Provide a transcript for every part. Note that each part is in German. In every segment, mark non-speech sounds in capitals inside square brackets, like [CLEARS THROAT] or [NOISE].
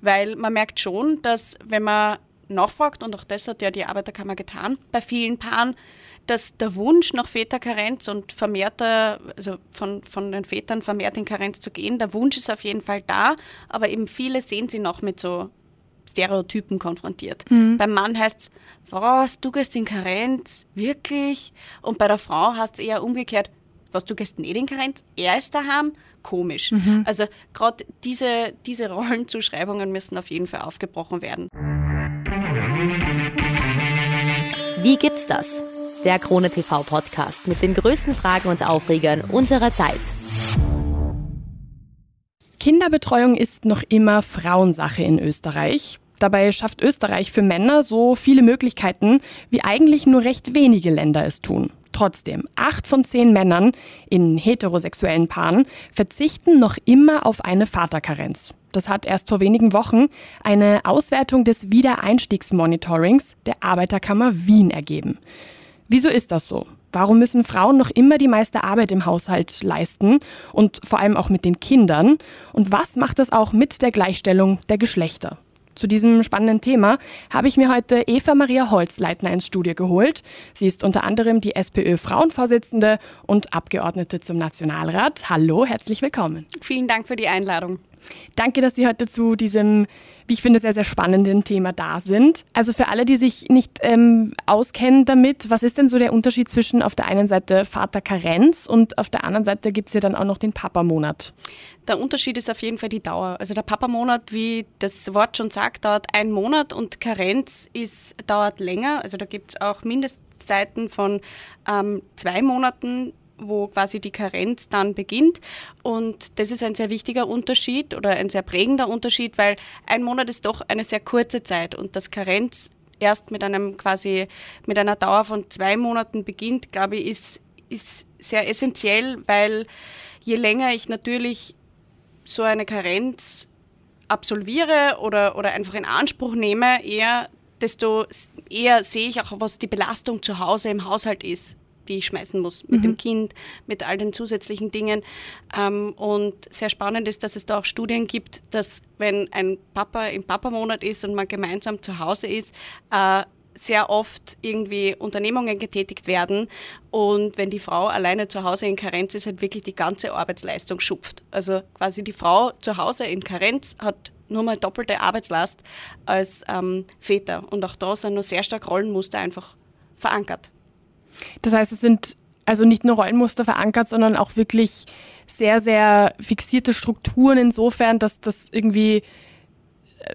weil man merkt schon, dass wenn man nachfragt, und auch das hat ja die Arbeiterkammer getan, bei vielen Paaren, dass der Wunsch nach Väterkarenz und vermehrter, also von, von den Vätern vermehrt in Karenz zu gehen, der Wunsch ist auf jeden Fall da, aber eben viele sehen sie noch mit so Stereotypen konfrontiert. Mhm. Beim Mann heißt es, was, du gehst in Karenz? Wirklich? Und bei der Frau heißt es eher umgekehrt, was, du gehst nicht in Karenz? Er ist daheim? Komisch. Mhm. Also gerade diese, diese Rollenzuschreibungen müssen auf jeden Fall aufgebrochen werden. Wie gibt's das? Der Krone TV Podcast mit den größten Fragen und Aufregern unserer Zeit. Kinderbetreuung ist noch immer Frauensache in Österreich. Dabei schafft Österreich für Männer so viele Möglichkeiten, wie eigentlich nur recht wenige Länder es tun. Trotzdem, acht von zehn Männern in heterosexuellen Paaren verzichten noch immer auf eine Vaterkarenz. Das hat erst vor wenigen Wochen eine Auswertung des Wiedereinstiegsmonitorings der Arbeiterkammer Wien ergeben. Wieso ist das so? Warum müssen Frauen noch immer die meiste Arbeit im Haushalt leisten und vor allem auch mit den Kindern? Und was macht das auch mit der Gleichstellung der Geschlechter? Zu diesem spannenden Thema habe ich mir heute Eva Maria Holzleitner ins Studio geholt. Sie ist unter anderem die SPÖ-Frauenvorsitzende und Abgeordnete zum Nationalrat. Hallo, herzlich willkommen. Vielen Dank für die Einladung. Danke, dass Sie heute zu diesem, wie ich finde, sehr, sehr spannenden Thema da sind. Also für alle, die sich nicht ähm, auskennen damit, was ist denn so der Unterschied zwischen auf der einen Seite Vaterkarenz und auf der anderen Seite gibt es ja dann auch noch den Papamonat? Der Unterschied ist auf jeden Fall die Dauer. Also der Papamonat, wie das Wort schon sagt, dauert ein Monat und Karenz ist, dauert länger. Also da gibt es auch Mindestzeiten von ähm, zwei Monaten wo quasi die Karenz dann beginnt. Und das ist ein sehr wichtiger Unterschied oder ein sehr prägender Unterschied, weil ein Monat ist doch eine sehr kurze Zeit und das Karenz erst mit einem quasi mit einer Dauer von zwei Monaten beginnt, glaube ich, ist, ist sehr essentiell, weil je länger ich natürlich so eine Karenz absolviere oder, oder einfach in Anspruch nehme, eher, desto eher sehe ich auch, was die Belastung zu Hause im Haushalt ist die ich schmeißen muss mit mhm. dem Kind, mit all den zusätzlichen Dingen. Ähm, und sehr spannend ist, dass es da auch Studien gibt, dass wenn ein Papa im Papamonat ist und man gemeinsam zu Hause ist, äh, sehr oft irgendwie Unternehmungen getätigt werden und wenn die Frau alleine zu Hause in Karenz ist, halt wirklich die ganze Arbeitsleistung schupft. Also quasi die Frau zu Hause in Karenz hat nur mal doppelte Arbeitslast als ähm, Väter. Und auch da sind nur sehr stark Rollenmuster einfach verankert. Das heißt, es sind also nicht nur Rollenmuster verankert, sondern auch wirklich sehr, sehr fixierte Strukturen insofern, dass das irgendwie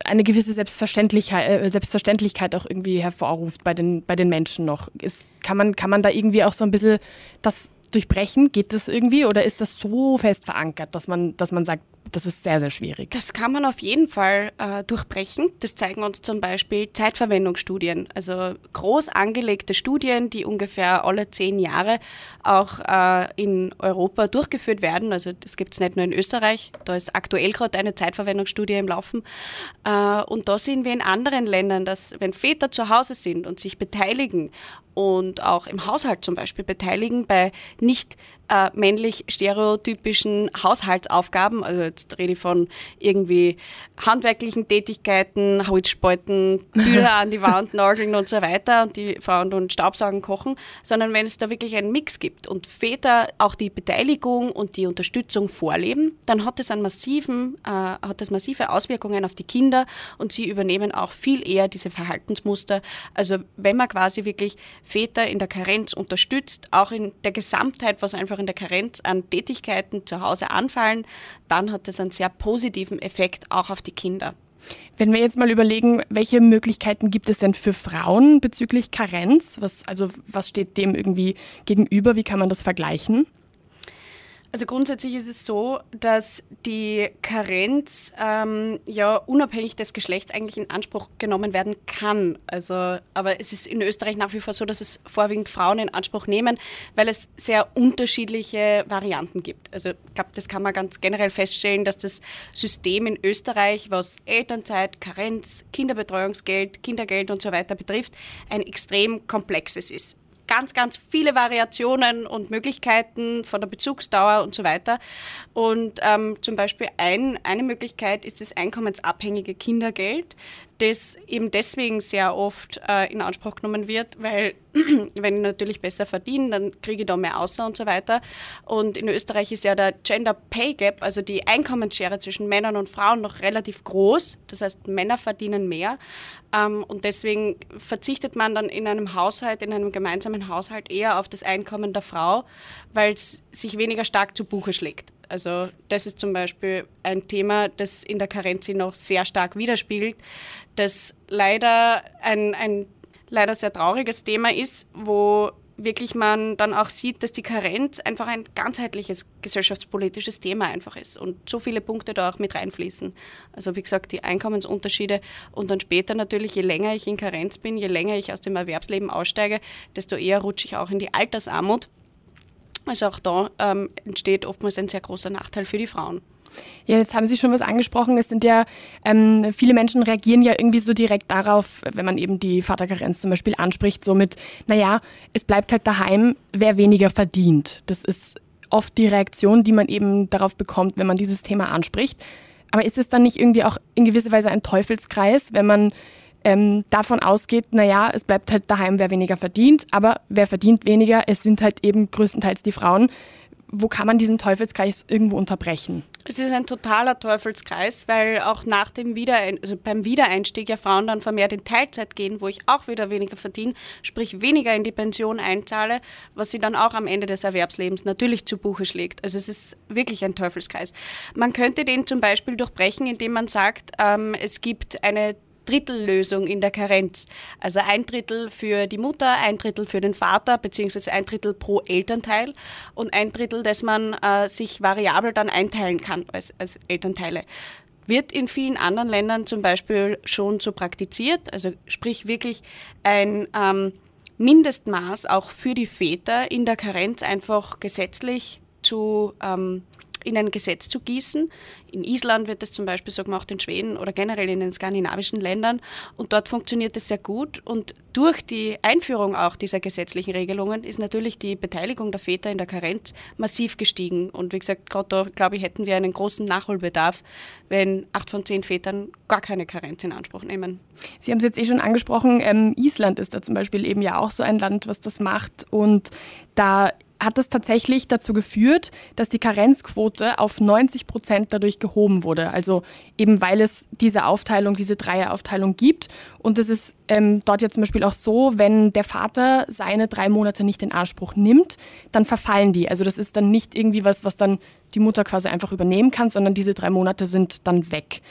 eine gewisse Selbstverständlichkeit, äh, Selbstverständlichkeit auch irgendwie hervorruft bei den, bei den Menschen noch. Ist, kann, man, kann man da irgendwie auch so ein bisschen das durchbrechen? Geht das irgendwie oder ist das so fest verankert, dass man, dass man sagt, das ist sehr, sehr schwierig. Das kann man auf jeden Fall äh, durchbrechen. Das zeigen uns zum Beispiel Zeitverwendungsstudien. Also groß angelegte Studien, die ungefähr alle zehn Jahre auch äh, in Europa durchgeführt werden. Also das gibt es nicht nur in Österreich. Da ist aktuell gerade eine Zeitverwendungsstudie im Laufen. Äh, und da sehen wir in anderen Ländern, dass wenn Väter zu Hause sind und sich beteiligen und auch im Haushalt zum Beispiel beteiligen bei nicht äh, männlich stereotypischen Haushaltsaufgaben, also jetzt rede ich von irgendwie handwerklichen Tätigkeiten, Holzspalten, Bücher an die Wand [LAUGHS] nageln und so weiter und die Frauen und Staubsaugen kochen, sondern wenn es da wirklich einen Mix gibt und Väter auch die Beteiligung und die Unterstützung vorleben, dann hat das einen massiven, äh, hat das massive Auswirkungen auf die Kinder und sie übernehmen auch viel eher diese Verhaltensmuster. Also wenn man quasi wirklich Väter in der Karenz unterstützt, auch in der Gesamtheit, was einfach einfach in der Karenz an Tätigkeiten zu Hause anfallen, dann hat das einen sehr positiven Effekt auch auf die Kinder. Wenn wir jetzt mal überlegen, welche Möglichkeiten gibt es denn für Frauen bezüglich Karenz? Was, also was steht dem irgendwie gegenüber? Wie kann man das vergleichen? Also grundsätzlich ist es so, dass die Karenz ähm, ja unabhängig des Geschlechts eigentlich in Anspruch genommen werden kann. Also, aber es ist in Österreich nach wie vor so, dass es vorwiegend Frauen in Anspruch nehmen, weil es sehr unterschiedliche Varianten gibt. Also ich glaube, das kann man ganz generell feststellen, dass das System in Österreich, was Elternzeit, Karenz, Kinderbetreuungsgeld, Kindergeld und so weiter betrifft, ein extrem komplexes ist ganz, ganz viele Variationen und Möglichkeiten von der Bezugsdauer und so weiter. Und ähm, zum Beispiel ein, eine Möglichkeit ist das einkommensabhängige Kindergeld das eben deswegen sehr oft äh, in Anspruch genommen wird, weil [CLEARS THROAT] wenn ich natürlich besser verdiene, dann kriege ich da mehr außer und so weiter. Und in Österreich ist ja der Gender Pay Gap, also die Einkommensschere zwischen Männern und Frauen, noch relativ groß. Das heißt, Männer verdienen mehr. Ähm, und deswegen verzichtet man dann in einem Haushalt, in einem gemeinsamen Haushalt eher auf das Einkommen der Frau, weil es sich weniger stark zu Buche schlägt. Also das ist zum Beispiel ein Thema, das in der Karenz noch sehr stark widerspiegelt, das leider ein, ein leider sehr trauriges Thema ist, wo wirklich man dann auch sieht, dass die Karenz einfach ein ganzheitliches gesellschaftspolitisches Thema einfach ist und so viele Punkte da auch mit reinfließen. Also wie gesagt, die Einkommensunterschiede und dann später natürlich, je länger ich in Karenz bin, je länger ich aus dem Erwerbsleben aussteige, desto eher rutsche ich auch in die Altersarmut. Also auch da ähm, entsteht oftmals ein sehr großer Nachteil für die Frauen. Ja, jetzt haben Sie schon was angesprochen. Es sind ja, ähm, viele Menschen reagieren ja irgendwie so direkt darauf, wenn man eben die Vaterkarenz zum Beispiel anspricht, so mit, naja, es bleibt halt daheim, wer weniger verdient. Das ist oft die Reaktion, die man eben darauf bekommt, wenn man dieses Thema anspricht. Aber ist es dann nicht irgendwie auch in gewisser Weise ein Teufelskreis, wenn man ähm, davon ausgeht, naja, es bleibt halt daheim, wer weniger verdient, aber wer verdient weniger, es sind halt eben größtenteils die Frauen. Wo kann man diesen Teufelskreis irgendwo unterbrechen? Es ist ein totaler Teufelskreis, weil auch nach dem Wiederein also beim Wiedereinstieg ja Frauen dann vermehrt in Teilzeit gehen, wo ich auch wieder weniger verdiene, sprich weniger in die Pension einzahle, was sie dann auch am Ende des Erwerbslebens natürlich zu Buche schlägt. Also es ist wirklich ein Teufelskreis. Man könnte den zum Beispiel durchbrechen, indem man sagt, ähm, es gibt eine Drittellösung in der Karenz. Also ein Drittel für die Mutter, ein Drittel für den Vater, beziehungsweise ein Drittel pro Elternteil und ein Drittel, das man äh, sich variabel dann einteilen kann als, als Elternteile wird in vielen anderen Ländern zum Beispiel schon so praktiziert, also sprich wirklich ein ähm, Mindestmaß auch für die Väter in der Karenz einfach gesetzlich zu ähm, in ein Gesetz zu gießen. In Island wird das zum Beispiel so gemacht, in Schweden oder generell in den skandinavischen Ländern. Und dort funktioniert es sehr gut. Und durch die Einführung auch dieser gesetzlichen Regelungen ist natürlich die Beteiligung der Väter in der Karenz massiv gestiegen. Und wie gesagt, gerade da, glaube ich, hätten wir einen großen Nachholbedarf, wenn acht von zehn Vätern gar keine Karenz in Anspruch nehmen. Sie haben es jetzt eh schon angesprochen, ähm, Island ist da zum Beispiel eben ja auch so ein Land, was das macht. Und da hat das tatsächlich dazu geführt, dass die Karenzquote auf 90 Prozent dadurch gehoben wurde. Also eben weil es diese Aufteilung, diese Dreieraufteilung gibt. Und es ist ähm, dort ja zum Beispiel auch so, wenn der Vater seine drei Monate nicht in Anspruch nimmt, dann verfallen die. Also das ist dann nicht irgendwie was, was dann die Mutter quasi einfach übernehmen kann, sondern diese drei Monate sind dann weg.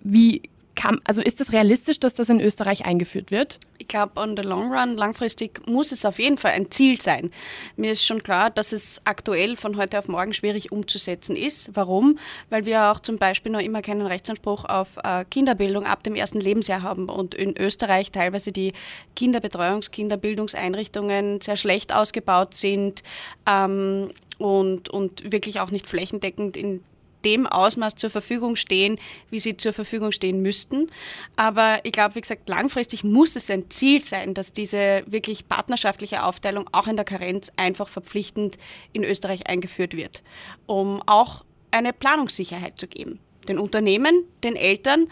Wie kann, also ist es realistisch, dass das in Österreich eingeführt wird? Ich glaube, on the long run, langfristig muss es auf jeden Fall ein Ziel sein. Mir ist schon klar, dass es aktuell von heute auf morgen schwierig umzusetzen ist. Warum? Weil wir auch zum Beispiel noch immer keinen Rechtsanspruch auf äh, Kinderbildung ab dem ersten Lebensjahr haben und in Österreich teilweise die Kinderbetreuungs-, Kinderbildungseinrichtungen sehr schlecht ausgebaut sind. Ähm, und, und wirklich auch nicht flächendeckend in dem Ausmaß zur Verfügung stehen, wie sie zur Verfügung stehen müssten. Aber ich glaube, wie gesagt, langfristig muss es ein Ziel sein, dass diese wirklich partnerschaftliche Aufteilung auch in der Karenz einfach verpflichtend in Österreich eingeführt wird, um auch eine Planungssicherheit zu geben den Unternehmen, den Eltern,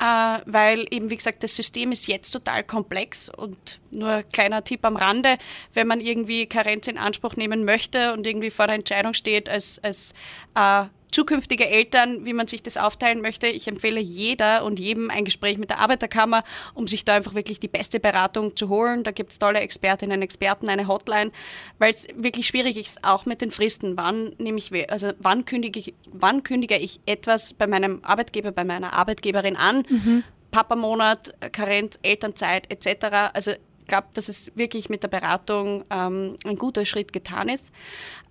äh, weil eben, wie gesagt, das System ist jetzt total komplex und nur kleiner Tipp am Rande, wenn man irgendwie Karenz in Anspruch nehmen möchte und irgendwie vor der Entscheidung steht, als, als äh, zukünftige Eltern, wie man sich das aufteilen möchte. Ich empfehle jeder und jedem ein Gespräch mit der Arbeiterkammer, um sich da einfach wirklich die beste Beratung zu holen. Da gibt es tolle Expertinnen, Experten, eine Hotline, weil es wirklich schwierig ist, auch mit den Fristen. Wann nehme ich, also wann kündige ich, wann kündige ich etwas bei meinem Arbeitgeber, bei meiner Arbeitgeberin an? Mhm. Papa-Monat, Karenz, Elternzeit etc. Also ich glaube, dass es wirklich mit der Beratung ähm, ein guter Schritt getan ist.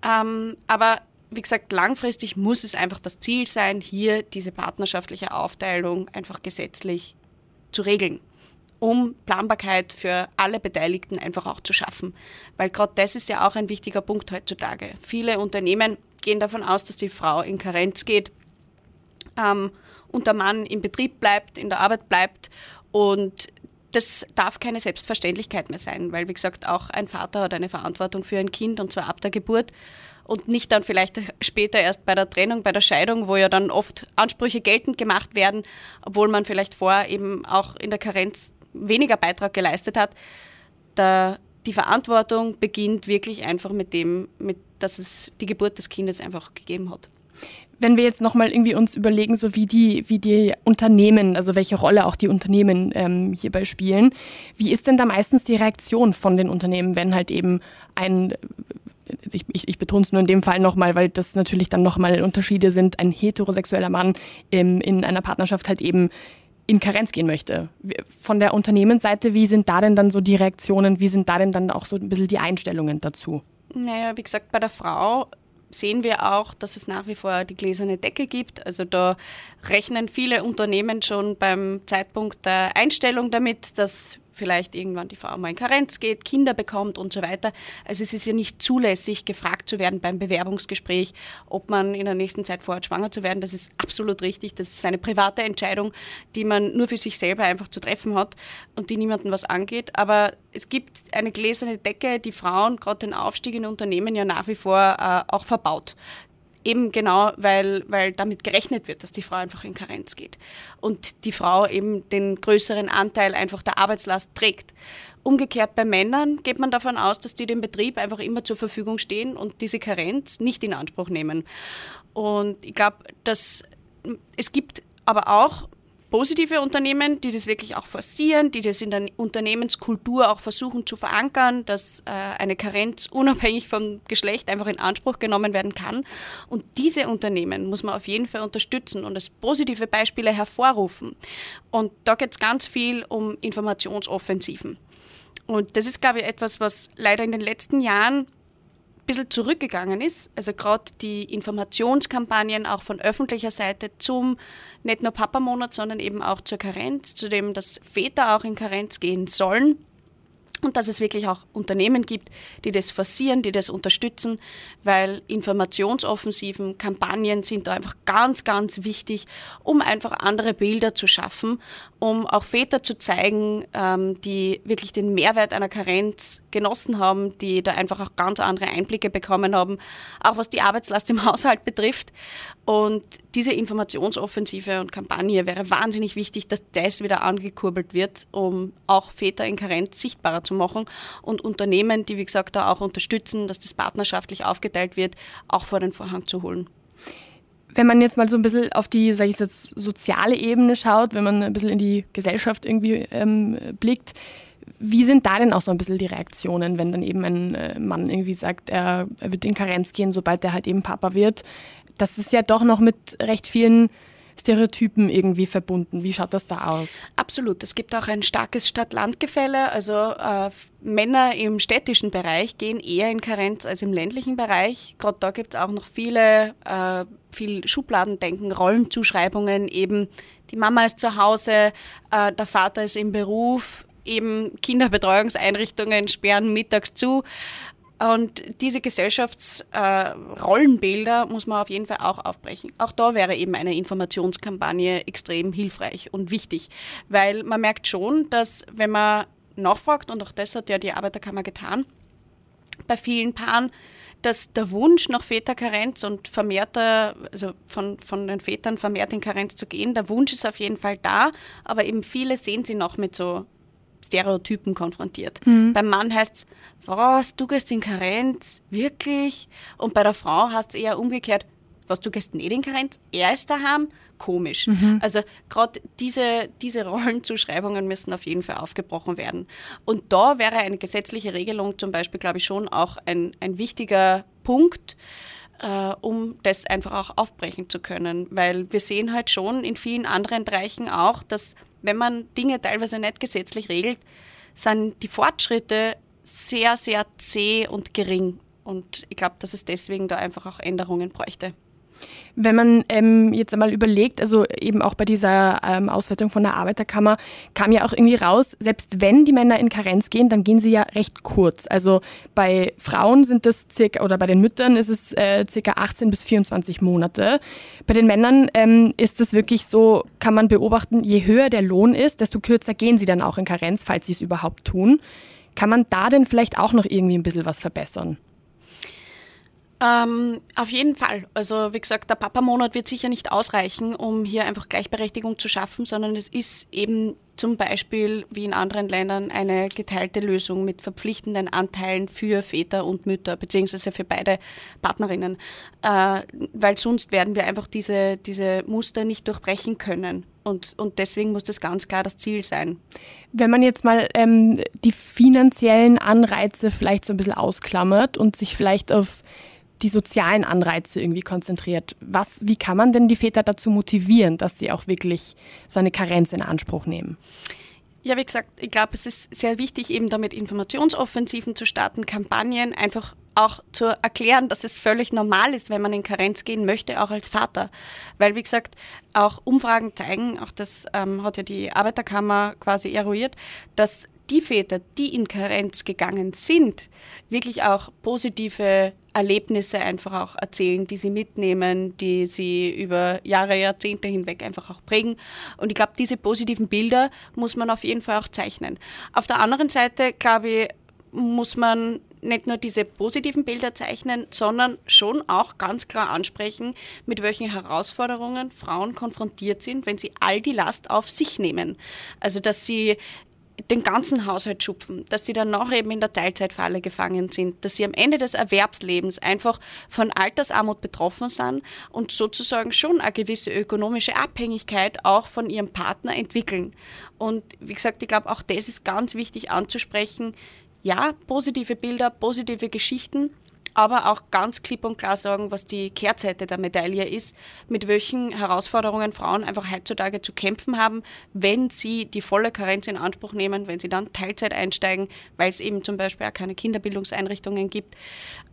Ähm, aber wie gesagt, langfristig muss es einfach das Ziel sein, hier diese partnerschaftliche Aufteilung einfach gesetzlich zu regeln, um Planbarkeit für alle Beteiligten einfach auch zu schaffen. Weil gerade das ist ja auch ein wichtiger Punkt heutzutage. Viele Unternehmen gehen davon aus, dass die Frau in Karenz geht ähm, und der Mann im Betrieb bleibt, in der Arbeit bleibt und das darf keine Selbstverständlichkeit mehr sein, weil, wie gesagt, auch ein Vater hat eine Verantwortung für ein Kind und zwar ab der Geburt und nicht dann vielleicht später erst bei der Trennung, bei der Scheidung, wo ja dann oft Ansprüche geltend gemacht werden, obwohl man vielleicht vorher eben auch in der Karenz weniger Beitrag geleistet hat. Da die Verantwortung beginnt wirklich einfach mit dem, mit, dass es die Geburt des Kindes einfach gegeben hat. Wenn wir jetzt nochmal irgendwie uns überlegen, so wie die, wie die Unternehmen, also welche Rolle auch die Unternehmen ähm, hierbei spielen, wie ist denn da meistens die Reaktion von den Unternehmen, wenn halt eben ein ich, ich, ich betone es nur in dem Fall nochmal, weil das natürlich dann nochmal Unterschiede sind, ein heterosexueller Mann im, in einer Partnerschaft halt eben in Karenz gehen möchte. Von der Unternehmensseite, wie sind da denn dann so die Reaktionen, wie sind da denn dann auch so ein bisschen die Einstellungen dazu? Naja, wie gesagt, bei der Frau sehen wir auch, dass es nach wie vor die gläserne Decke gibt. Also da rechnen viele Unternehmen schon beim Zeitpunkt der Einstellung damit, dass vielleicht irgendwann die Frau mal in Karenz geht, Kinder bekommt und so weiter. Also es ist ja nicht zulässig, gefragt zu werden beim Bewerbungsgespräch, ob man in der nächsten Zeit vorhat, schwanger zu werden. Das ist absolut richtig. Das ist eine private Entscheidung, die man nur für sich selber einfach zu treffen hat und die niemandem was angeht. Aber es gibt eine gläserne Decke, die Frauen gerade den Aufstieg in Unternehmen ja nach wie vor äh, auch verbaut. Eben genau, weil, weil damit gerechnet wird, dass die Frau einfach in Karenz geht. Und die Frau eben den größeren Anteil einfach der Arbeitslast trägt. Umgekehrt bei Männern geht man davon aus, dass die dem Betrieb einfach immer zur Verfügung stehen und diese Karenz nicht in Anspruch nehmen. Und ich glaube, dass es gibt aber auch positive Unternehmen, die das wirklich auch forcieren, die das in der Unternehmenskultur auch versuchen zu verankern, dass äh, eine Karenz unabhängig vom Geschlecht einfach in Anspruch genommen werden kann. Und diese Unternehmen muss man auf jeden Fall unterstützen und als positive Beispiele hervorrufen. Und da geht es ganz viel um Informationsoffensiven. Und das ist, glaube ich, etwas, was leider in den letzten Jahren bisschen zurückgegangen ist. Also gerade die Informationskampagnen auch von öffentlicher Seite zum nicht nur Papa-Monat, sondern eben auch zur Karenz, zu dem, dass Väter auch in Karenz gehen sollen und dass es wirklich auch Unternehmen gibt, die das forcieren, die das unterstützen, weil Informationsoffensiven, Kampagnen sind da einfach ganz, ganz wichtig, um einfach andere Bilder zu schaffen, um auch Väter zu zeigen, ähm, die wirklich den Mehrwert einer Karenz genossen haben, die da einfach auch ganz andere Einblicke bekommen haben, auch was die Arbeitslast im [LAUGHS] Haushalt betrifft. Und diese Informationsoffensive und Kampagne wäre wahnsinnig wichtig, dass das wieder angekurbelt wird, um auch Väter in Karenz sichtbarer zu machen und Unternehmen, die wie gesagt da auch unterstützen, dass das partnerschaftlich aufgeteilt wird, auch vor den Vorhang zu holen. Wenn man jetzt mal so ein bisschen auf die, sag ich jetzt, soziale Ebene schaut, wenn man ein bisschen in die Gesellschaft irgendwie ähm, blickt, wie sind da denn auch so ein bisschen die Reaktionen, wenn dann eben ein äh, Mann irgendwie sagt, er, er wird in Karenz gehen, sobald er halt eben Papa wird? Das ist ja doch noch mit recht vielen Stereotypen irgendwie verbunden. Wie schaut das da aus? Absolut. Es gibt auch ein starkes Stadt-Land-Gefälle. Also äh, Männer im städtischen Bereich gehen eher in Karenz als im ländlichen Bereich. Gerade da gibt es auch noch viele, äh, viel Schubladendenken, Rollenzuschreibungen. Eben die Mama ist zu Hause, äh, der Vater ist im Beruf. Eben Kinderbetreuungseinrichtungen sperren mittags zu. Und diese Gesellschaftsrollenbilder äh, muss man auf jeden Fall auch aufbrechen. Auch da wäre eben eine Informationskampagne extrem hilfreich und wichtig, weil man merkt schon, dass wenn man nachfragt, und auch das hat ja die Arbeiterkammer getan, bei vielen Paaren, dass der Wunsch nach Väterkarenz und vermehrter, also von, von den Vätern vermehrt in Karenz zu gehen, der Wunsch ist auf jeden Fall da, aber eben viele sehen sie noch mit so Stereotypen konfrontiert. Mhm. Beim Mann heißt es, was, du gehst in Karenz? Wirklich? Und bei der Frau heißt es eher umgekehrt, was, du gehst nicht in Karenz? Er ist daheim? Komisch. Mhm. Also gerade diese, diese Rollenzuschreibungen müssen auf jeden Fall aufgebrochen werden. Und da wäre eine gesetzliche Regelung zum Beispiel, glaube ich, schon auch ein, ein wichtiger Punkt, äh, um das einfach auch aufbrechen zu können. Weil wir sehen halt schon in vielen anderen Bereichen auch, dass wenn man Dinge teilweise nicht gesetzlich regelt, sind die Fortschritte sehr, sehr zäh und gering. Und ich glaube, dass es deswegen da einfach auch Änderungen bräuchte. Wenn man ähm, jetzt einmal überlegt, also eben auch bei dieser ähm, Auswertung von der Arbeiterkammer kam ja auch irgendwie raus, selbst wenn die Männer in Karenz gehen, dann gehen sie ja recht kurz. Also bei Frauen sind das circa, oder bei den Müttern ist es äh, circa 18 bis 24 Monate. Bei den Männern ähm, ist es wirklich so, kann man beobachten, je höher der Lohn ist, desto kürzer gehen sie dann auch in Karenz, falls sie es überhaupt tun. Kann man da denn vielleicht auch noch irgendwie ein bisschen was verbessern? Ähm, auf jeden Fall. Also wie gesagt, der Papa-Monat wird sicher nicht ausreichen, um hier einfach Gleichberechtigung zu schaffen, sondern es ist eben zum Beispiel wie in anderen Ländern eine geteilte Lösung mit verpflichtenden Anteilen für Väter und Mütter, beziehungsweise für beide Partnerinnen, äh, weil sonst werden wir einfach diese, diese Muster nicht durchbrechen können. Und, und deswegen muss das ganz klar das Ziel sein. Wenn man jetzt mal ähm, die finanziellen Anreize vielleicht so ein bisschen ausklammert und sich vielleicht auf die sozialen Anreize irgendwie konzentriert. Was, wie kann man denn die Väter dazu motivieren, dass sie auch wirklich so eine Karenz in Anspruch nehmen? Ja, wie gesagt, ich glaube, es ist sehr wichtig, eben damit Informationsoffensiven zu starten, Kampagnen einfach auch zu erklären, dass es völlig normal ist, wenn man in Karenz gehen möchte, auch als Vater. Weil, wie gesagt, auch Umfragen zeigen, auch das ähm, hat ja die Arbeiterkammer quasi eruiert, dass die Väter, die in Karenz gegangen sind, wirklich auch positive Erlebnisse einfach auch erzählen, die sie mitnehmen, die sie über Jahre, Jahrzehnte hinweg einfach auch prägen. Und ich glaube, diese positiven Bilder muss man auf jeden Fall auch zeichnen. Auf der anderen Seite, glaube ich, muss man nicht nur diese positiven Bilder zeichnen, sondern schon auch ganz klar ansprechen, mit welchen Herausforderungen Frauen konfrontiert sind, wenn sie all die Last auf sich nehmen. Also, dass sie den ganzen Haushalt schupfen, dass sie dann noch eben in der Teilzeitfalle gefangen sind, dass sie am Ende des Erwerbslebens einfach von Altersarmut betroffen sind und sozusagen schon eine gewisse ökonomische Abhängigkeit auch von ihrem Partner entwickeln. Und wie gesagt, ich glaube, auch das ist ganz wichtig anzusprechen. Ja, positive Bilder, positive Geschichten, aber auch ganz klipp und klar sagen, was die Kehrseite der Medaille ist, mit welchen Herausforderungen Frauen einfach heutzutage zu kämpfen haben, wenn sie die volle Karenz in Anspruch nehmen, wenn sie dann Teilzeit einsteigen, weil es eben zum Beispiel auch keine Kinderbildungseinrichtungen gibt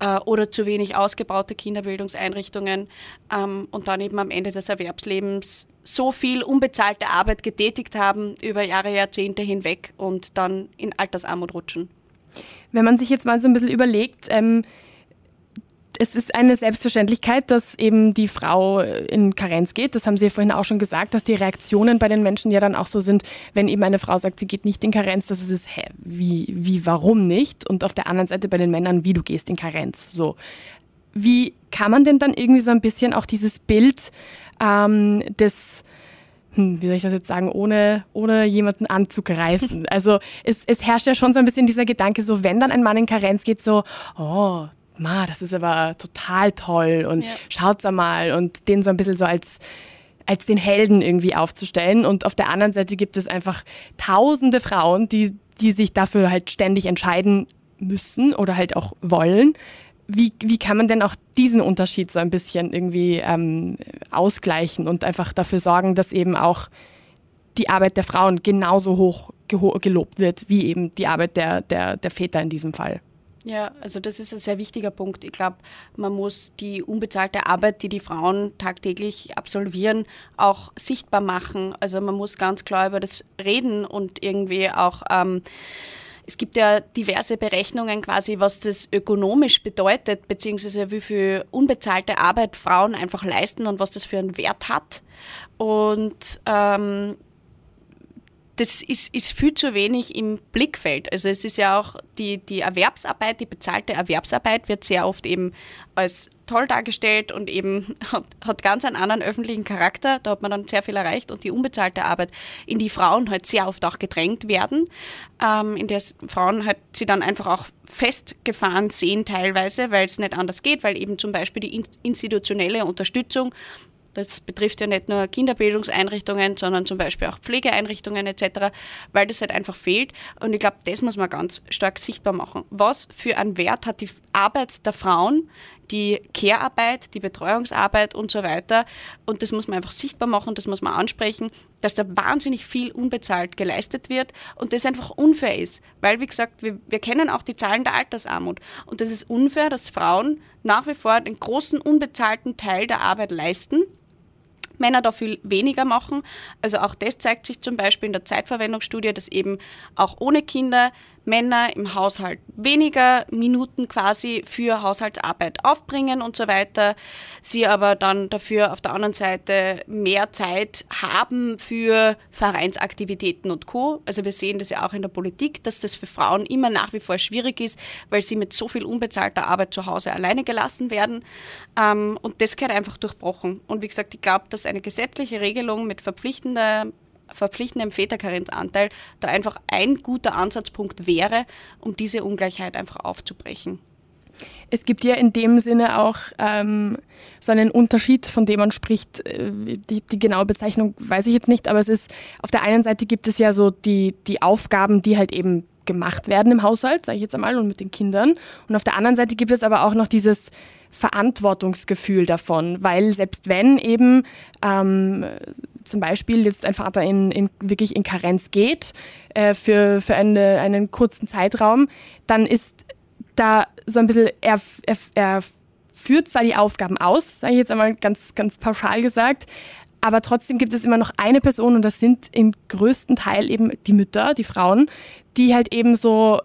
äh, oder zu wenig ausgebaute Kinderbildungseinrichtungen ähm, und dann eben am Ende des Erwerbslebens so viel unbezahlte Arbeit getätigt haben über Jahre, Jahrzehnte hinweg und dann in Altersarmut rutschen. Wenn man sich jetzt mal so ein bisschen überlegt, ähm, es ist eine Selbstverständlichkeit, dass eben die Frau in Karenz geht. Das haben Sie ja vorhin auch schon gesagt, dass die Reaktionen bei den Menschen ja dann auch so sind, wenn eben eine Frau sagt, sie geht nicht in Karenz, dass es ist, hä, wie, wie, warum nicht? Und auf der anderen Seite bei den Männern, wie du gehst in Karenz. So. Wie kann man denn dann irgendwie so ein bisschen auch dieses Bild ähm, des hm, wie soll ich das jetzt sagen, ohne, ohne jemanden anzugreifen. Also es, es herrscht ja schon so ein bisschen dieser Gedanke, so wenn dann ein Mann in Karenz geht, so, oh, ma, das ist aber total toll und ja. schaut's einmal und den so ein bisschen so als als den Helden irgendwie aufzustellen. Und auf der anderen Seite gibt es einfach tausende Frauen, die, die sich dafür halt ständig entscheiden müssen oder halt auch wollen. Wie, wie kann man denn auch diesen Unterschied so ein bisschen irgendwie ähm, ausgleichen und einfach dafür sorgen, dass eben auch die Arbeit der Frauen genauso hoch gelobt wird wie eben die Arbeit der, der, der Väter in diesem Fall? Ja, also das ist ein sehr wichtiger Punkt. Ich glaube, man muss die unbezahlte Arbeit, die die Frauen tagtäglich absolvieren, auch sichtbar machen. Also man muss ganz klar über das reden und irgendwie auch ähm, es gibt ja diverse Berechnungen quasi, was das ökonomisch bedeutet, beziehungsweise wie viel unbezahlte Arbeit Frauen einfach leisten und was das für einen Wert hat. Und ähm, das ist, ist viel zu wenig im Blickfeld. Also es ist ja auch die, die Erwerbsarbeit, die bezahlte Erwerbsarbeit wird sehr oft eben als toll dargestellt und eben hat, hat ganz einen anderen öffentlichen Charakter. Da hat man dann sehr viel erreicht und die unbezahlte Arbeit, in die Frauen halt sehr oft auch gedrängt werden, ähm, in der Frauen halt sie dann einfach auch festgefahren sehen teilweise, weil es nicht anders geht, weil eben zum Beispiel die institutionelle Unterstützung das betrifft ja nicht nur Kinderbildungseinrichtungen, sondern zum Beispiel auch Pflegeeinrichtungen etc., weil das halt einfach fehlt. Und ich glaube, das muss man ganz stark sichtbar machen. Was für einen Wert hat die Arbeit der Frauen, die Care-Arbeit, die Betreuungsarbeit und so weiter. Und das muss man einfach sichtbar machen, das muss man ansprechen, dass da wahnsinnig viel unbezahlt geleistet wird und das einfach unfair ist. Weil, wie gesagt, wir, wir kennen auch die Zahlen der Altersarmut. Und das ist unfair, dass Frauen nach wie vor den großen unbezahlten Teil der Arbeit leisten Männer da viel weniger machen. Also auch das zeigt sich zum Beispiel in der Zeitverwendungsstudie, dass eben auch ohne Kinder Männer im Haushalt weniger Minuten quasi für Haushaltsarbeit aufbringen und so weiter, sie aber dann dafür auf der anderen Seite mehr Zeit haben für Vereinsaktivitäten und Co. Also wir sehen das ja auch in der Politik, dass das für Frauen immer nach wie vor schwierig ist, weil sie mit so viel unbezahlter Arbeit zu Hause alleine gelassen werden. Ähm, und das gehört einfach durchbrochen. Und wie gesagt, ich glaube, dass eine gesetzliche Regelung mit verpflichtender verpflichtendem Väterkarenzanteil da einfach ein guter Ansatzpunkt wäre, um diese Ungleichheit einfach aufzubrechen. Es gibt ja in dem Sinne auch ähm, so einen Unterschied, von dem man spricht. Äh, die, die, genaue Bezeichnung weiß ich jetzt nicht, aber es ist auf der einen Seite gibt es ja so die, die Aufgaben, die halt eben gemacht werden im Haushalt, sage ich jetzt einmal, und mit den Kindern. Und auf der anderen Seite gibt es aber auch noch dieses Verantwortungsgefühl davon, weil selbst wenn eben ähm, zum Beispiel jetzt ein Vater in, in wirklich in Karenz geht äh, für, für eine, einen kurzen Zeitraum, dann ist da so ein bisschen, er, er, er führt zwar die Aufgaben aus, sage ich jetzt einmal ganz, ganz pauschal gesagt, aber trotzdem gibt es immer noch eine Person und das sind im größten Teil eben die Mütter, die Frauen, die halt eben so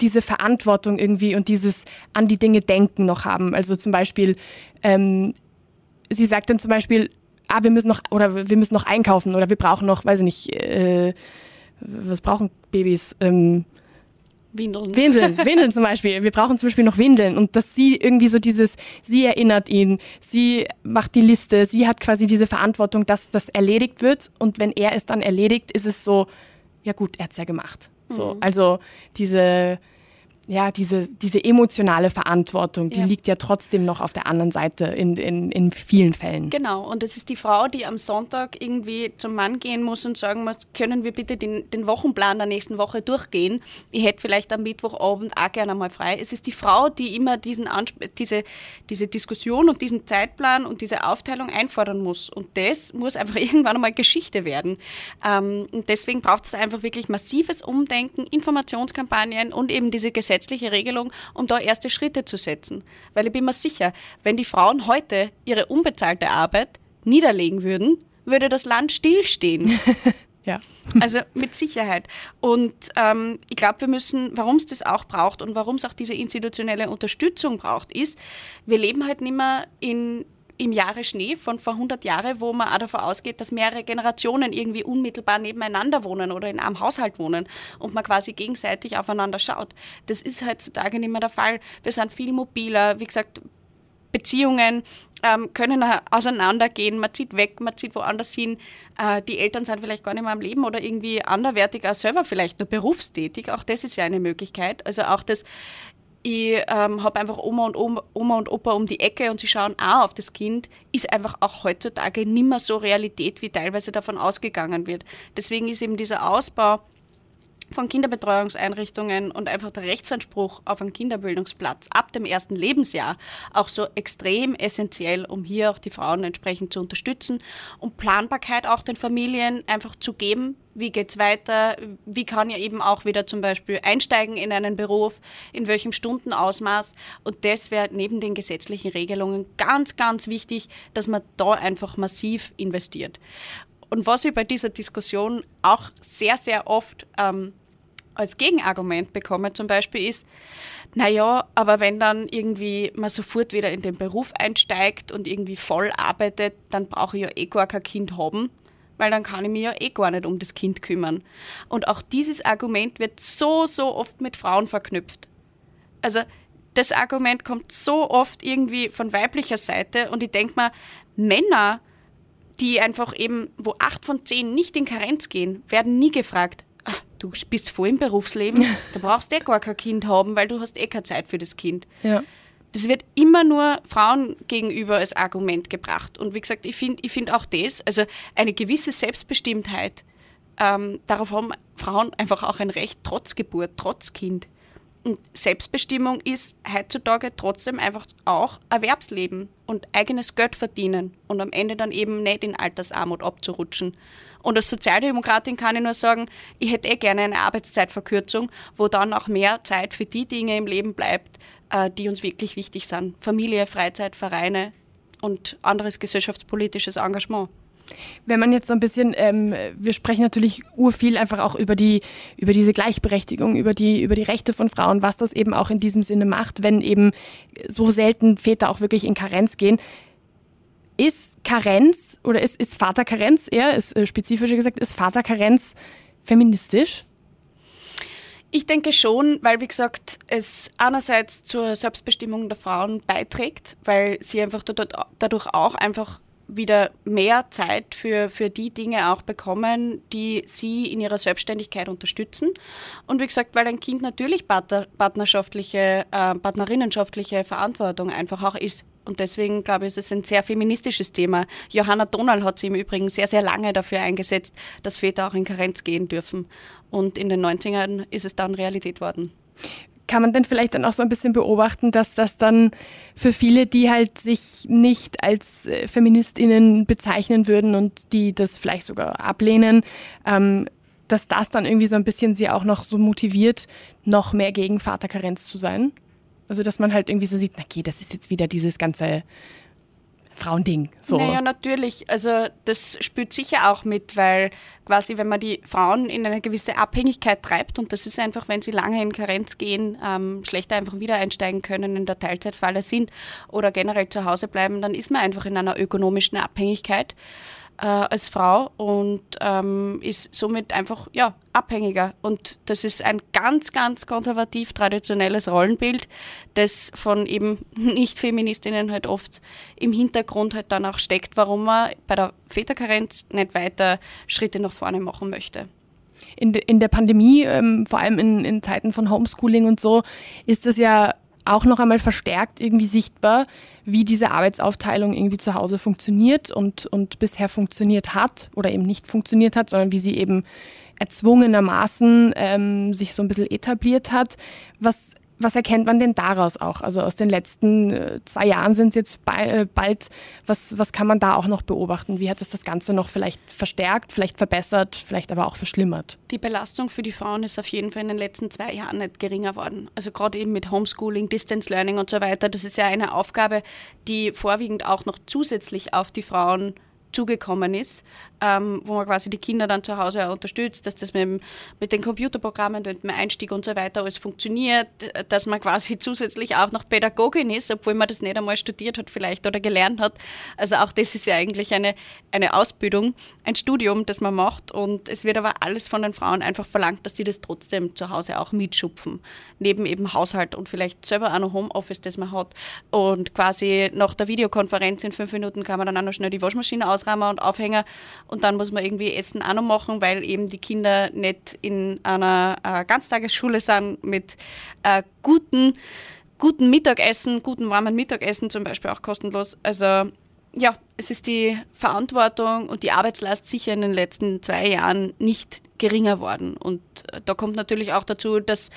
diese Verantwortung irgendwie und dieses an die Dinge denken noch haben. Also zum Beispiel, ähm, sie sagt dann zum Beispiel, ah, wir müssen noch oder wir müssen noch einkaufen oder wir brauchen noch, weiß ich nicht, äh, was brauchen Babys? Ähm, Windeln. Windeln, [LAUGHS] Windeln zum Beispiel. Wir brauchen zum Beispiel noch Windeln. Und dass sie irgendwie so dieses, sie erinnert ihn, sie macht die Liste, sie hat quasi diese Verantwortung, dass das erledigt wird. Und wenn er es dann erledigt, ist es so, ja gut, er hat es ja gemacht. So, mhm. Also diese ja, diese, diese emotionale Verantwortung, die ja. liegt ja trotzdem noch auf der anderen Seite in, in, in vielen Fällen. Genau, und es ist die Frau, die am Sonntag irgendwie zum Mann gehen muss und sagen muss, können wir bitte den, den Wochenplan der nächsten Woche durchgehen? Ich hätte vielleicht am Mittwochabend auch gerne mal frei. Es ist die Frau, die immer diesen diese, diese Diskussion und diesen Zeitplan und diese Aufteilung einfordern muss. Und das muss einfach [LAUGHS] irgendwann einmal Geschichte werden. Ähm, und deswegen braucht es einfach wirklich massives Umdenken, Informationskampagnen und eben diese Gesetze gesetzliche Regelung, um da erste Schritte zu setzen. Weil ich bin mir sicher, wenn die Frauen heute ihre unbezahlte Arbeit niederlegen würden, würde das Land stillstehen. [LAUGHS] ja. Also mit Sicherheit. Und ähm, ich glaube, wir müssen, warum es das auch braucht und warum es auch diese institutionelle Unterstützung braucht, ist, wir leben halt nicht mehr in im Jahre Schnee von vor 100 Jahren, wo man auch davon ausgeht, dass mehrere Generationen irgendwie unmittelbar nebeneinander wohnen oder in einem Haushalt wohnen und man quasi gegenseitig aufeinander schaut. Das ist heutzutage nicht mehr der Fall. Wir sind viel mobiler. Wie gesagt, Beziehungen ähm, können auseinandergehen, man zieht weg, man zieht woanders hin. Äh, die Eltern sind vielleicht gar nicht mehr am Leben oder irgendwie anderwertig auch selber vielleicht nur berufstätig. Auch das ist ja eine Möglichkeit. Also auch das ich ähm, habe einfach Oma und, Oma, Oma und Opa um die Ecke und sie schauen auch auf das Kind, ist einfach auch heutzutage nicht mehr so Realität, wie teilweise davon ausgegangen wird. Deswegen ist eben dieser Ausbau von Kinderbetreuungseinrichtungen und einfach der Rechtsanspruch auf einen Kinderbildungsplatz ab dem ersten Lebensjahr auch so extrem essentiell, um hier auch die Frauen entsprechend zu unterstützen und Planbarkeit auch den Familien einfach zu geben. Wie geht's weiter? Wie kann ja eben auch wieder zum Beispiel einsteigen in einen Beruf? In welchem Stundenausmaß? Und das wäre neben den gesetzlichen Regelungen ganz, ganz wichtig, dass man da einfach massiv investiert. Und was ich bei dieser Diskussion auch sehr, sehr oft ähm, als Gegenargument bekomme zum Beispiel ist, naja, aber wenn dann irgendwie man sofort wieder in den Beruf einsteigt und irgendwie voll arbeitet, dann brauche ich ja eh gar kein Kind haben, weil dann kann ich mich ja eh gar nicht um das Kind kümmern. Und auch dieses Argument wird so, so oft mit Frauen verknüpft. Also das Argument kommt so oft irgendwie von weiblicher Seite und ich denke mal, Männer, die einfach eben, wo acht von zehn nicht in Karenz gehen, werden nie gefragt, du bist voll im Berufsleben, da brauchst du eh gar kein Kind haben, weil du hast eh keine Zeit für das Kind. Ja. Das wird immer nur Frauen gegenüber als Argument gebracht. Und wie gesagt, ich finde ich find auch das, also eine gewisse Selbstbestimmtheit, ähm, darauf haben Frauen einfach auch ein Recht, trotz Geburt, trotz Kind. Und Selbstbestimmung ist heutzutage trotzdem einfach auch Erwerbsleben und eigenes Geld verdienen und am Ende dann eben nicht in Altersarmut abzurutschen. Und als Sozialdemokratin kann ich nur sagen, ich hätte eh gerne eine Arbeitszeitverkürzung, wo dann auch mehr Zeit für die Dinge im Leben bleibt, äh, die uns wirklich wichtig sind. Familie, Freizeit, Vereine und anderes gesellschaftspolitisches Engagement. Wenn man jetzt so ein bisschen, ähm, wir sprechen natürlich urviel einfach auch über die, über diese Gleichberechtigung, über die, über die Rechte von Frauen, was das eben auch in diesem Sinne macht, wenn eben so selten Väter auch wirklich in Karenz gehen. Ist Karenz oder ist, ist Vaterkarenz eher, ist äh, spezifischer gesagt, ist Vaterkarenz feministisch? Ich denke schon, weil wie gesagt, es einerseits zur Selbstbestimmung der Frauen beiträgt, weil sie einfach dadurch auch einfach wieder mehr Zeit für, für die Dinge auch bekommen, die sie in ihrer Selbstständigkeit unterstützen. Und wie gesagt, weil ein Kind natürlich partnerschaftliche, äh, partnerinnenschaftliche Verantwortung einfach auch ist. Und deswegen glaube ich, ist es ein sehr feministisches Thema. Johanna Donal hat sich im Übrigen sehr, sehr lange dafür eingesetzt, dass Väter auch in Karenz gehen dürfen. Und in den 90ern ist es dann Realität worden kann man denn vielleicht dann auch so ein bisschen beobachten, dass das dann für viele, die halt sich nicht als äh, Feministinnen bezeichnen würden und die das vielleicht sogar ablehnen, ähm, dass das dann irgendwie so ein bisschen sie auch noch so motiviert, noch mehr gegen Vaterkarenz zu sein? Also dass man halt irgendwie so sieht, na okay, das ist jetzt wieder dieses ganze Frauending. So. Naja, natürlich. Also das spielt sicher auch mit, weil quasi, wenn man die Frauen in eine gewisse Abhängigkeit treibt, und das ist einfach, wenn sie lange in Karenz gehen, ähm, schlechter einfach wieder einsteigen können, in der Teilzeitfalle sind oder generell zu Hause bleiben, dann ist man einfach in einer ökonomischen Abhängigkeit äh, als Frau und ähm, ist somit einfach ja, abhängiger. Und das ist ein ganz, ganz konservativ traditionelles Rollenbild, das von eben [LAUGHS] Nicht-Feministinnen halt oft im Hintergrund halt dann auch steckt, warum man bei der Väterkarenz nicht weiter Schritte nach vorne machen möchte. In, de, in der Pandemie, ähm, vor allem in, in Zeiten von Homeschooling und so, ist das ja auch noch einmal verstärkt irgendwie sichtbar, wie diese Arbeitsaufteilung irgendwie zu Hause funktioniert und, und bisher funktioniert hat oder eben nicht funktioniert hat, sondern wie sie eben erzwungenermaßen ähm, sich so ein bisschen etabliert hat. Was was erkennt man denn daraus auch? Also aus den letzten äh, zwei Jahren sind es jetzt äh, bald. Was, was kann man da auch noch beobachten? Wie hat es das Ganze noch vielleicht verstärkt, vielleicht verbessert, vielleicht aber auch verschlimmert? Die Belastung für die Frauen ist auf jeden Fall in den letzten zwei Jahren nicht geringer worden. Also gerade eben mit Homeschooling, Distance Learning und so weiter. Das ist ja eine Aufgabe, die vorwiegend auch noch zusätzlich auf die Frauen zugekommen ist, ähm, wo man quasi die Kinder dann zu Hause auch unterstützt, dass das mit, mit den Computerprogrammen, mit dem Einstieg und so weiter alles funktioniert, dass man quasi [LAUGHS] zusätzlich auch noch Pädagogin ist, obwohl man das nicht einmal studiert hat vielleicht oder gelernt hat. Also auch das ist ja eigentlich eine, eine Ausbildung, ein Studium, das man macht. Und es wird aber alles von den Frauen einfach verlangt, dass sie das trotzdem zu Hause auch mitschupfen, neben eben Haushalt und vielleicht selber auch noch Homeoffice, das man hat. Und quasi nach der Videokonferenz in fünf Minuten kann man dann auch noch schnell die Waschmaschine ausräumen und aufhängen und dann muss man irgendwie Essen auch noch machen, weil eben die Kinder nicht in einer äh, Ganztagesschule sind mit äh, guten, guten Mittagessen, guten warmen Mittagessen zum Beispiel auch kostenlos. Also ja, es ist die Verantwortung und die Arbeitslast sicher in den letzten zwei Jahren nicht geringer worden. Und äh, da kommt natürlich auch dazu, dass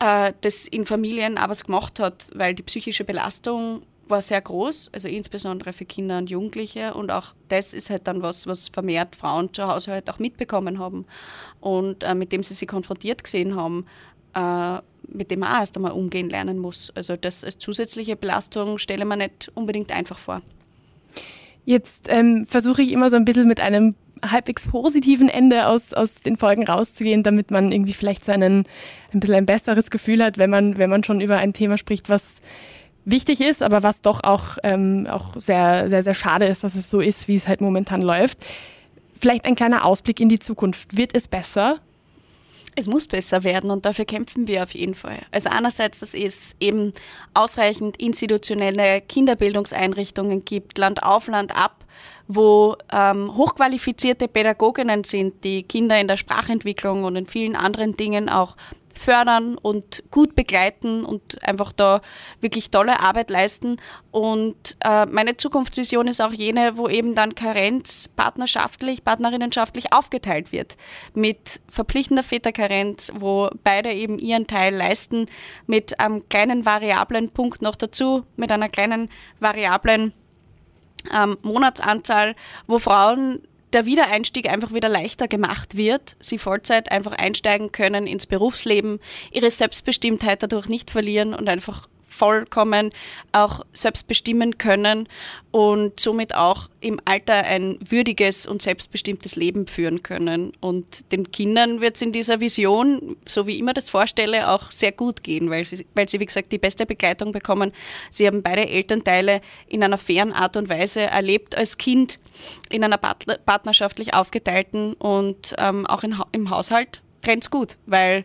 äh, das in Familien aber was gemacht hat, weil die psychische Belastung war sehr groß, also insbesondere für Kinder und Jugendliche. Und auch das ist halt dann was, was vermehrt Frauen zu Hause halt auch mitbekommen haben und äh, mit dem sie sich konfrontiert gesehen haben, äh, mit dem man auch erst einmal umgehen lernen muss. Also das als zusätzliche Belastung stelle man nicht unbedingt einfach vor. Jetzt ähm, versuche ich immer so ein bisschen mit einem halbwegs positiven Ende aus, aus den Folgen rauszugehen, damit man irgendwie vielleicht so einen, ein bisschen ein besseres Gefühl hat, wenn man, wenn man schon über ein Thema spricht, was wichtig ist, aber was doch auch, ähm, auch sehr, sehr, sehr schade ist, dass es so ist, wie es halt momentan läuft. Vielleicht ein kleiner Ausblick in die Zukunft. Wird es besser? Es muss besser werden und dafür kämpfen wir auf jeden Fall. Also einerseits, dass es eben ausreichend institutionelle Kinderbildungseinrichtungen gibt, Land auf, Land ab, wo ähm, hochqualifizierte Pädagoginnen sind, die Kinder in der Sprachentwicklung und in vielen anderen Dingen auch fördern und gut begleiten und einfach da wirklich tolle Arbeit leisten. Und äh, meine Zukunftsvision ist auch jene, wo eben dann Karenz partnerschaftlich, partnerinnenschaftlich aufgeteilt wird. Mit verpflichtender Väterkarenz, wo beide eben ihren Teil leisten, mit einem kleinen variablen Punkt noch dazu, mit einer kleinen variablen ähm, Monatsanzahl, wo Frauen der Wiedereinstieg einfach wieder leichter gemacht wird, sie Vollzeit einfach einsteigen können ins Berufsleben, ihre Selbstbestimmtheit dadurch nicht verlieren und einfach vollkommen auch selbst bestimmen können und somit auch im Alter ein würdiges und selbstbestimmtes Leben führen können. Und den Kindern wird es in dieser Vision, so wie ich mir das vorstelle, auch sehr gut gehen, weil, weil sie, wie gesagt, die beste Begleitung bekommen. Sie haben beide Elternteile in einer fairen Art und Weise erlebt als Kind, in einer partnerschaftlich aufgeteilten und ähm, auch in, im Haushalt rennt es gut, weil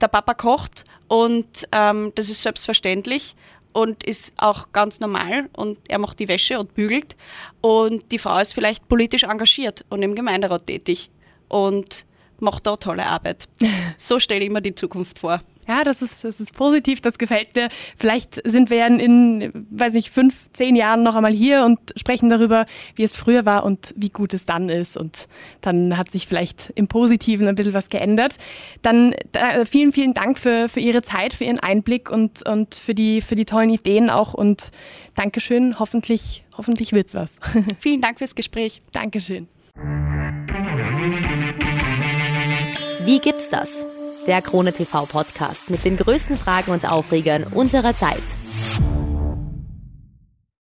der Papa kocht und ähm, das ist selbstverständlich und ist auch ganz normal und er macht die Wäsche und bügelt und die Frau ist vielleicht politisch engagiert und im Gemeinderat tätig und macht da tolle Arbeit. [LAUGHS] So stelle ich mir die Zukunft vor. Ja, das ist, das ist positiv, das gefällt mir. Vielleicht sind wir ja in, weiß nicht, fünf, zehn Jahren noch einmal hier und sprechen darüber, wie es früher war und wie gut es dann ist. Und dann hat sich vielleicht im Positiven ein bisschen was geändert. Dann da, vielen, vielen Dank für, für Ihre Zeit, für Ihren Einblick und, und für, die, für die tollen Ideen auch. Und Dankeschön. Hoffentlich, hoffentlich wird's was. [LAUGHS] Vielen Dank fürs Gespräch. Dankeschön. Wie gibt's das? der Krone TV Podcast mit den größten Fragen und Aufregern unserer Zeit.